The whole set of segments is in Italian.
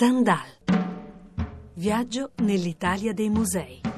Stendhal. Viaggio nell'Italia dei musei.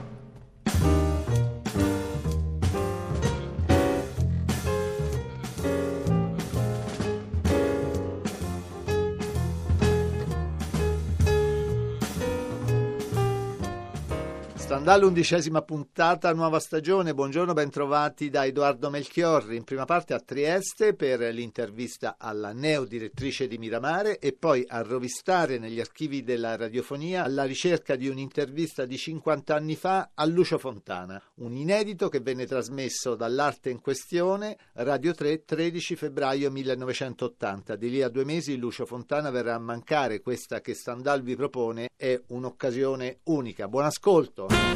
Stendhal, undicesima puntata, nuova stagione. Buongiorno, bentrovati da Edoardo Melchiorri. In prima parte a Trieste per l'intervista alla neodirettrice di Miramare e poi a rovistare negli archivi della radiofonia alla ricerca di un'intervista di 50 anni fa a Lucio Fontana, un inedito che venne trasmesso dall'arte in questione, Radio 3, 13 febbraio 1980. Di lì a due mesi Lucio Fontana verrà a mancare. Questa che Stendhal vi propone è un'occasione unica. Buon ascolto.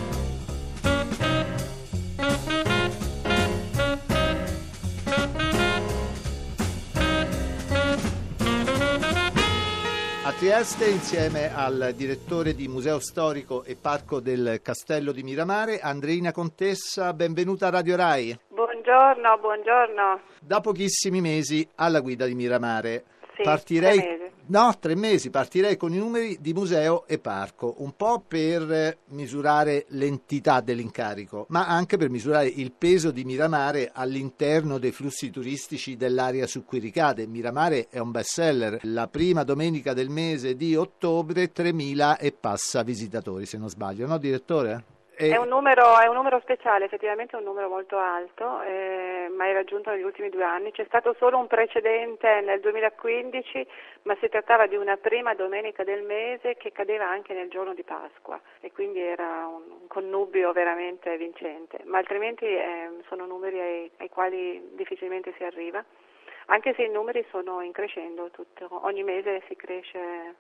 Trieste, insieme al direttore di Museo Storico e Parco del Castello di Miramare, Andreina Contessa, benvenuta a Radio Rai. Buongiorno, buongiorno. Da pochissimi mesi alla guida di Miramare. Sì, Partirei. No, tre mesi, partirei con i numeri di museo e parco, un po' per eh, misurare l'entità dell'incarico, ma anche per misurare il peso di Miramare all'interno dei flussi turistici dell'area su cui ricade. Miramare è un best seller, la prima domenica del mese di ottobre 3.000 e passa visitatori, se non sbaglio, no direttore? È un, numero, è un numero speciale, effettivamente è un numero molto alto, eh, mai raggiunto negli ultimi due anni. C'è stato solo un precedente nel 2015, ma si trattava di una prima domenica del mese che cadeva anche nel giorno di Pasqua e quindi era un, un connubio veramente vincente. Ma altrimenti eh, sono numeri ai, ai quali difficilmente si arriva, anche se i numeri sono in crescendo, tutto, ogni mese si cresce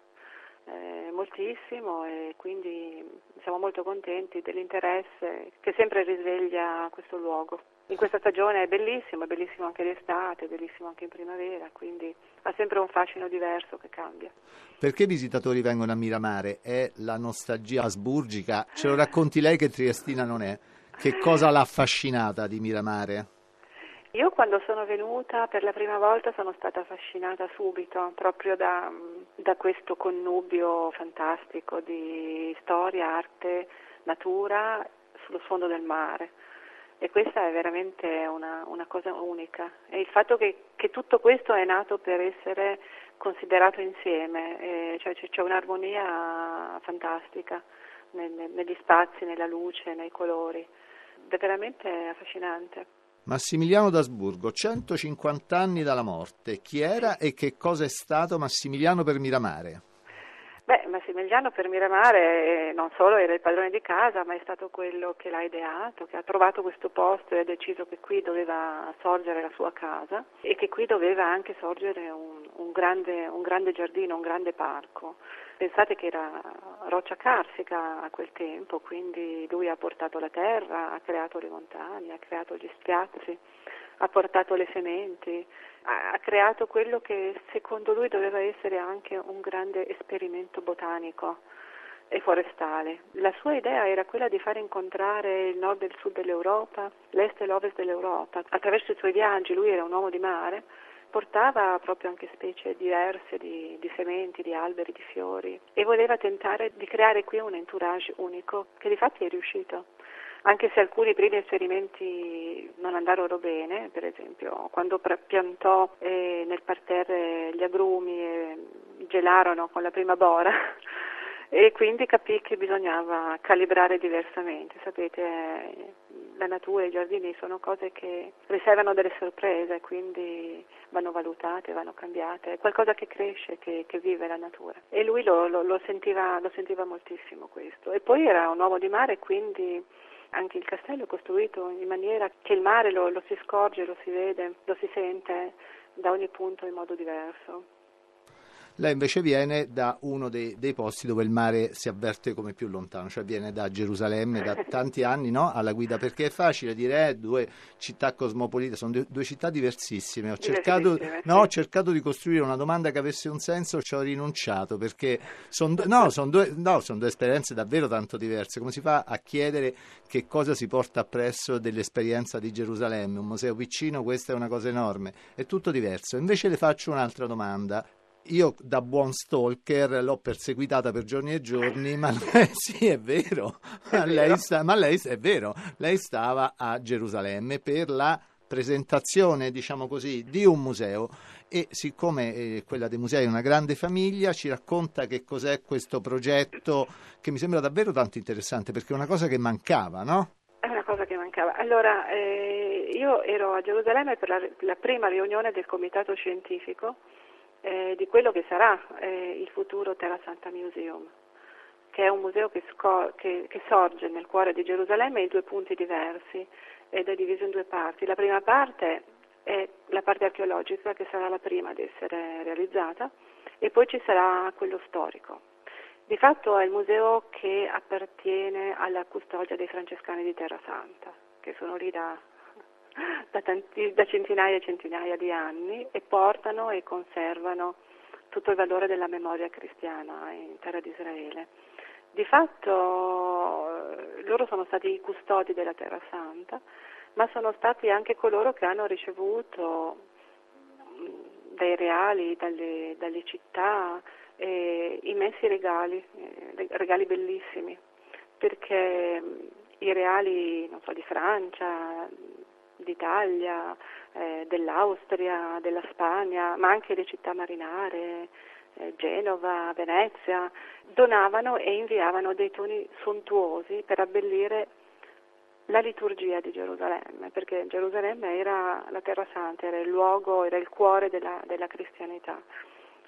eh, moltissimo e quindi siamo molto contenti dell'interesse che sempre risveglia questo luogo. In questa stagione è bellissimo, è bellissimo anche l'estate, è bellissimo anche in primavera, quindi ha sempre un fascino diverso che cambia. Perché i visitatori vengono a Miramare? È la nostalgia asburgica? Ce lo racconti lei che Triestina non è? Che cosa l'ha affascinata di Miramare? Io quando sono venuta per la prima volta sono stata affascinata subito proprio da, da questo connubio fantastico di storia, arte, natura sullo sfondo del mare. E questa è veramente una, una cosa unica. E il fatto che, che, tutto questo è nato per essere considerato insieme, eh, cioè c'è, un'armonia fantastica negli spazi, nella luce, nei colori. È veramente affascinante. Massimiliano d'Asburgo, 150 anni dalla morte. Chi era e che cosa è stato Massimiliano per Miramare? Beh, Massimiliano per Miramare non solo era il padrone di casa, ma è stato quello che l'ha ideato, che ha trovato questo posto e ha deciso che qui doveva sorgere la sua casa e che qui doveva anche sorgere un, un, grande, un grande giardino, un grande parco. Pensate che era roccia carsica a quel tempo, quindi lui ha portato la terra, ha creato le montagne, ha creato gli spiazzi, ha portato le sementi, ha creato quello che secondo lui doveva essere anche un grande esperimento botanico e forestale. La sua idea era quella di far incontrare il nord e il sud dell'Europa, l'est e l'ovest dell'Europa. Attraverso i suoi viaggi, lui era un uomo di mare, portava proprio anche specie diverse di, di, sementi, di alberi, di fiori e voleva tentare di creare qui un entourage unico che di fatti è riuscito. Anche se alcuni primi esperimenti non andarono bene, per esempio quando piantò eh, nel parterre gli agrumi e gelarono con la prima bora e quindi capì che bisognava calibrare diversamente. Sapete, la natura e i giardini sono cose che riservano delle sorprese, quindi vanno valutate, vanno cambiate, è qualcosa che cresce, che, che vive la natura. E lui lo, lo, lo, sentiva, lo sentiva moltissimo questo. E poi era un uomo di mare, quindi anche il castello è costruito in maniera che il mare lo, lo, si scorge, lo si vede, lo si sente da ogni punto in modo diverso. Lei invece viene da uno dei, dei, posti dove il mare si avverte come più lontano, cioè viene da Gerusalemme da tanti anni no? alla guida, perché è facile dire eh, due città cosmopolite, sono due, due città diversissime. Ho cercato, no, ho cercato, di costruire una domanda che avesse un senso, ci ho rinunciato perché sono no, son due, no, son due esperienze davvero tanto diverse. Come si fa a chiedere che cosa si porta appresso dell'esperienza di Gerusalemme? Un museo vicino, questa è una cosa enorme, è tutto diverso. Invece le faccio un'altra domanda io da buon stalker l'ho perseguitata per giorni e giorni, ma lei, sì è vero, È ma, vero. Lei sta, ma lei è vero, lei stava a Gerusalemme per la presentazione, diciamo così, di un museo e siccome eh, quella dei musei è una grande famiglia, ci racconta che cos'è questo progetto che mi sembra davvero tanto interessante perché è una cosa che mancava, no? È una cosa che mancava. Allora, eh, io ero a Gerusalemme per la, la prima riunione del comitato scientifico eh, di quello che sarà eh, il futuro Terra Santa Museum, che è un museo che, sco- che- che sorge nel cuore di Gerusalemme in due punti diversi ed è diviso in due parti. La prima parte è la parte archeologica che sarà la prima ad essere realizzata e poi ci sarà quello storico. Di fatto è il museo che appartiene alla custodia dei francescani di Terra Santa, che sono lì da, da tanti- da centinaia e centinaia di anni e portano e conservano tutto il valore della memoria cristiana in terra di Israele. Di fatto loro sono stati i custodi della Terra Santa, ma sono stati anche coloro che hanno ricevuto dai reali, dalle, dalle città, eh, immensi regali, eh, regali bellissimi, perché i reali so, di Francia, d'Italia, eh, dell'Austria, della Spagna, ma anche le città marinare, eh, Genova, Venezia, donavano e inviavano dei toni sontuosi per abbellire la liturgia di Gerusalemme, perché Gerusalemme era la terra santa, era il luogo, era il cuore della, della cristianità.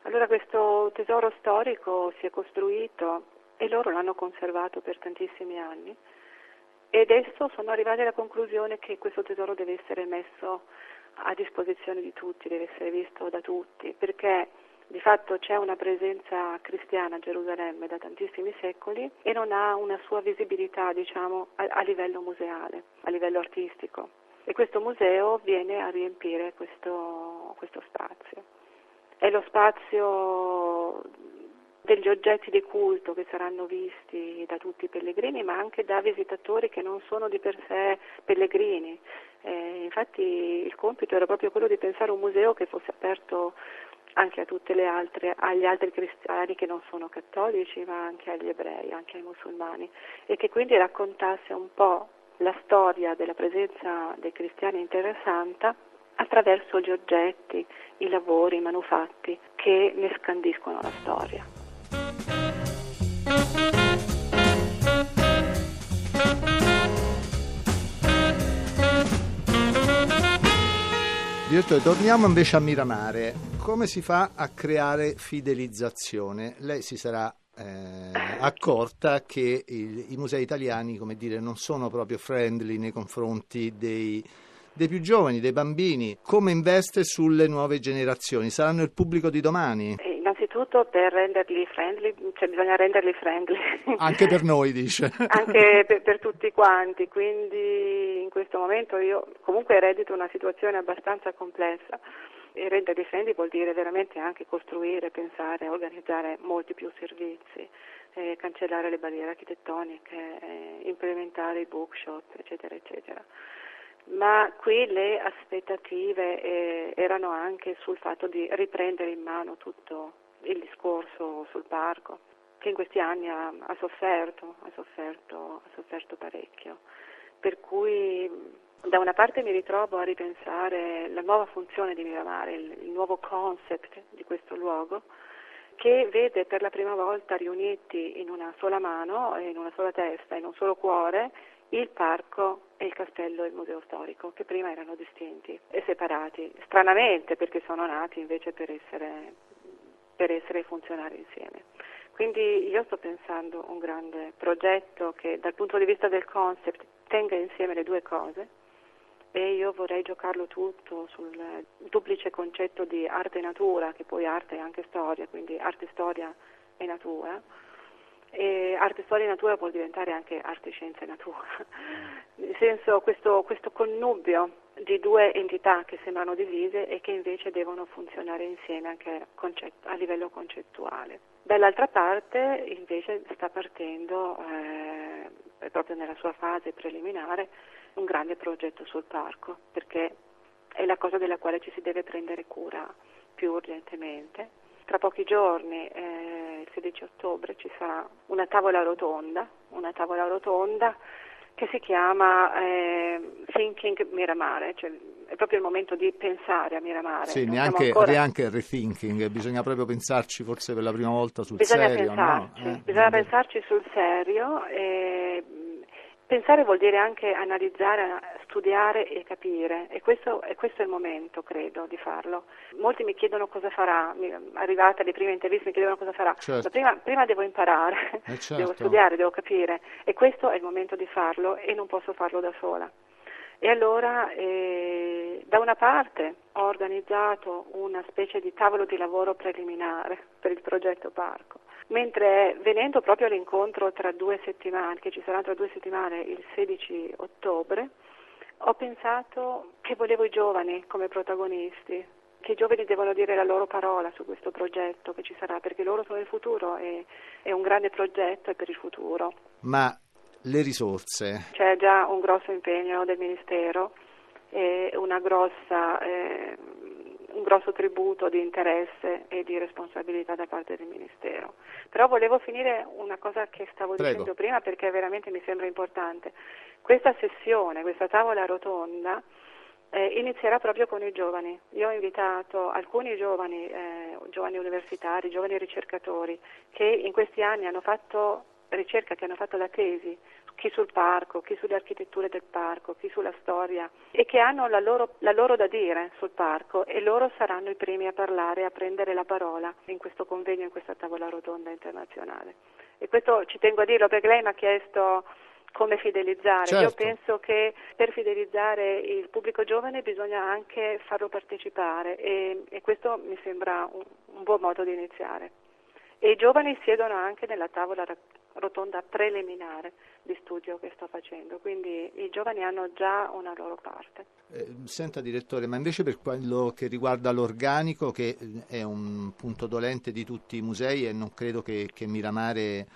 Allora questo tesoro storico si è costruito e loro l'hanno conservato per tantissimi anni e adesso sono arrivati alla conclusione che questo tesoro deve essere messo a disposizione di tutti, deve essere visto da tutti, perché di fatto c'è una presenza cristiana a Gerusalemme da tantissimi secoli e non ha una sua visibilità, diciamo, a, a livello museale, a livello artistico. E questo museo viene a riempire questo, questo spazio. È lo spazio degli oggetti di culto che saranno visti da tutti i pellegrini, ma anche da visitatori che non sono di per sé pellegrini. Eh, infatti il compito era proprio quello di pensare un museo che fosse aperto anche a altre, agli altri cristiani che non sono cattolici, ma anche agli ebrei, anche ai musulmani, e che quindi raccontasse un po' la storia della presenza dei cristiani in Terra Santa attraverso gli oggetti, i lavori, i manufatti che ne scandiscono la storia. Direttore, torniamo invece a Miramare. Come si fa a creare fidelizzazione? Lei si sarà eh, accorta che il- i musei italiani, come dire, non sono proprio friendly nei confronti dei, dei più giovani, dei bambini. Come investe sulle nuove generazioni? Saranno il pubblico di domani? Innanzitutto per renderli friendly, cioè bisogna renderli friendly. Anche per noi, dice. anche per, per tutti quanti, quindi in questo momento io comunque eredito una situazione abbastanza complessa e renderli friendly vuol dire veramente anche costruire, pensare, organizzare molti più servizi, eh, cancellare le barriere architettoniche, eh, implementare i bookshop, eccetera, eccetera. Ma qui le aspettative eh, erano anche sul fatto di riprendere in mano tutto il discorso sul parco, che in questi anni ha, ha sofferto, ha sofferto, ha sofferto parecchio. Per cui da una parte mi ritrovo a ripensare la nuova funzione di Miramare, il, il nuovo concept di questo luogo, che vede per la prima volta riuniti in una sola mano, in una sola testa, in un solo cuore, il parco e il castello e il museo storico, che prima erano distinti e separati, stranamente perché sono nati invece per essere, per essere funzionali insieme. Quindi io sto pensando un grande progetto che dal punto di vista del concept tenga insieme le due cose e io vorrei giocarlo tutto sul duplice concetto di arte e natura, che poi arte è anche storia, quindi arte, storia e natura. E arte, storia e natura può diventare anche arte, scienza e natura. Nel senso questo, questo connubio di due entità che sembrano divise e che invece devono funzionare insieme anche a livello concettuale. Dall'altra parte invece sta partendo, eh, proprio nella sua fase preliminare, un grande progetto sul parco, perché è la cosa della quale ci si deve prendere cura più urgentemente tra pochi giorni, eh, il 16 ottobre, ci sarà una tavola rotonda, una tavola rotonda che si chiama eh, Thinking Miramare, cioè è proprio il momento di pensare a Miramare. Sì, neanche, ancora... neanche rethinking, bisogna proprio pensarci forse per la prima volta sul bisogna serio. Pensarci, no? eh, bisogna pensarci sul serio e Pensare vuol dire anche analizzare, studiare e capire e questo, e questo, è il momento, credo, di farlo. Molti mi chiedono cosa farà, arrivate alle prime interviste mi chiedono cosa farà, certo. prima, prima, devo imparare, eh certo. devo studiare, devo capire e questo è il momento di farlo e non posso farlo da sola. E allora eh, da una parte ho organizzato una specie di tavolo di lavoro preliminare per il progetto Parco mentre venendo proprio all'incontro tra due settimane, che ci sarà tra due settimane il 16 ottobre, ho pensato che volevo i giovani come protagonisti, che i giovani devono dire la loro parola su questo progetto che ci sarà, perché loro sono il futuro e è un grande progetto e per il futuro. Ma le risorse? C'è già un grosso impegno del Ministero e una grossa... Eh, grosso tributo di interesse e di responsabilità da parte del Ministero. Però volevo finire una cosa che stavo Prego. dicendo prima perché veramente mi sembra importante. Questa sessione, questa tavola rotonda, eh, inizierà proprio con i giovani. Io ho invitato alcuni giovani, eh, giovani universitari, giovani ricercatori che in questi anni hanno fatto ricerca, che hanno fatto la tesi chi sul parco, chi sulle architetture del parco, chi sulla storia e che hanno la loro, la loro, da dire sul parco e loro saranno i primi a parlare, a prendere la parola in questo convegno, in questa tavola rotonda internazionale. E questo ci tengo a dirlo perché lei mi ha chiesto come fidelizzare. Certo. Io penso che per fidelizzare il pubblico giovane bisogna anche farlo partecipare e, e questo mi sembra un, un buon modo di iniziare. E i giovani siedono anche nella tavola rotonda preliminare di studio che sto facendo, quindi i giovani hanno già una loro parte. Eh, senta direttore, ma invece per quello che riguarda l'organico, che è un punto dolente di tutti i musei e non credo che, che Miramare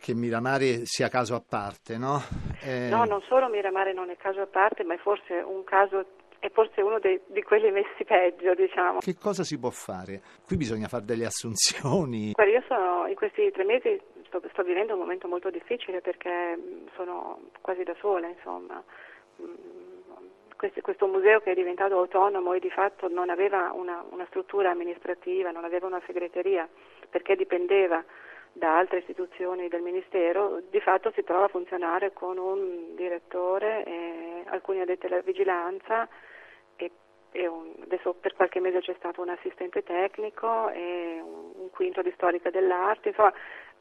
che Miramare sia caso a parte, no? Eh... No, non solo Miramare non è caso a parte, ma è forse un caso è forse uno dei, di quelli messi peggio, diciamo. Che cosa si può fare? Qui bisogna fare delle assunzioni. Guarda, io sono in questi tre mesi sto, sto vivendo un momento molto difficile perché sono quasi da sola, insomma. Questo, museo che è diventato autonomo e di fatto non aveva una, una struttura amministrativa, non aveva una segreteria perché dipendeva da altre istituzioni del Ministero, di fatto si trova a funzionare con un direttore, e alcuni addetti alla vigilanza e, e un, adesso per qualche mese c'è stato un assistente tecnico e un, un quinto di storica dell'arte, insomma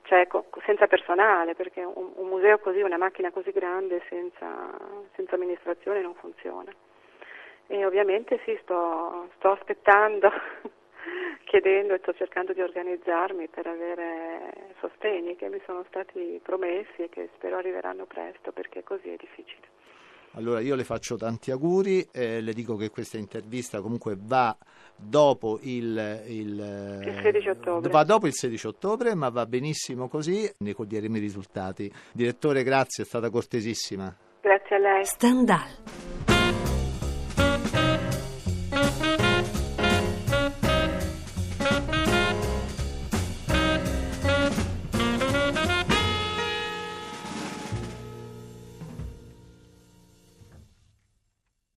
cioè senza personale, perché un, museo così, una macchina così grande senza, senza amministrazione non funziona. E ovviamente sì, sto, sto aspettando, chiedendo e sto cercando di organizzarmi per avere sostegni che mi sono stati promessi e che spero arriveranno presto perché così è difficile. Allora io le faccio tanti auguri, eh, le dico che questa intervista comunque va dopo il, il, il 16 ottobre. Va dopo il 16 ottobre, ma va benissimo così, ne coglieremo i risultati. Direttore, grazie, è stata cortesissima. Grazie a lei. Stendhal.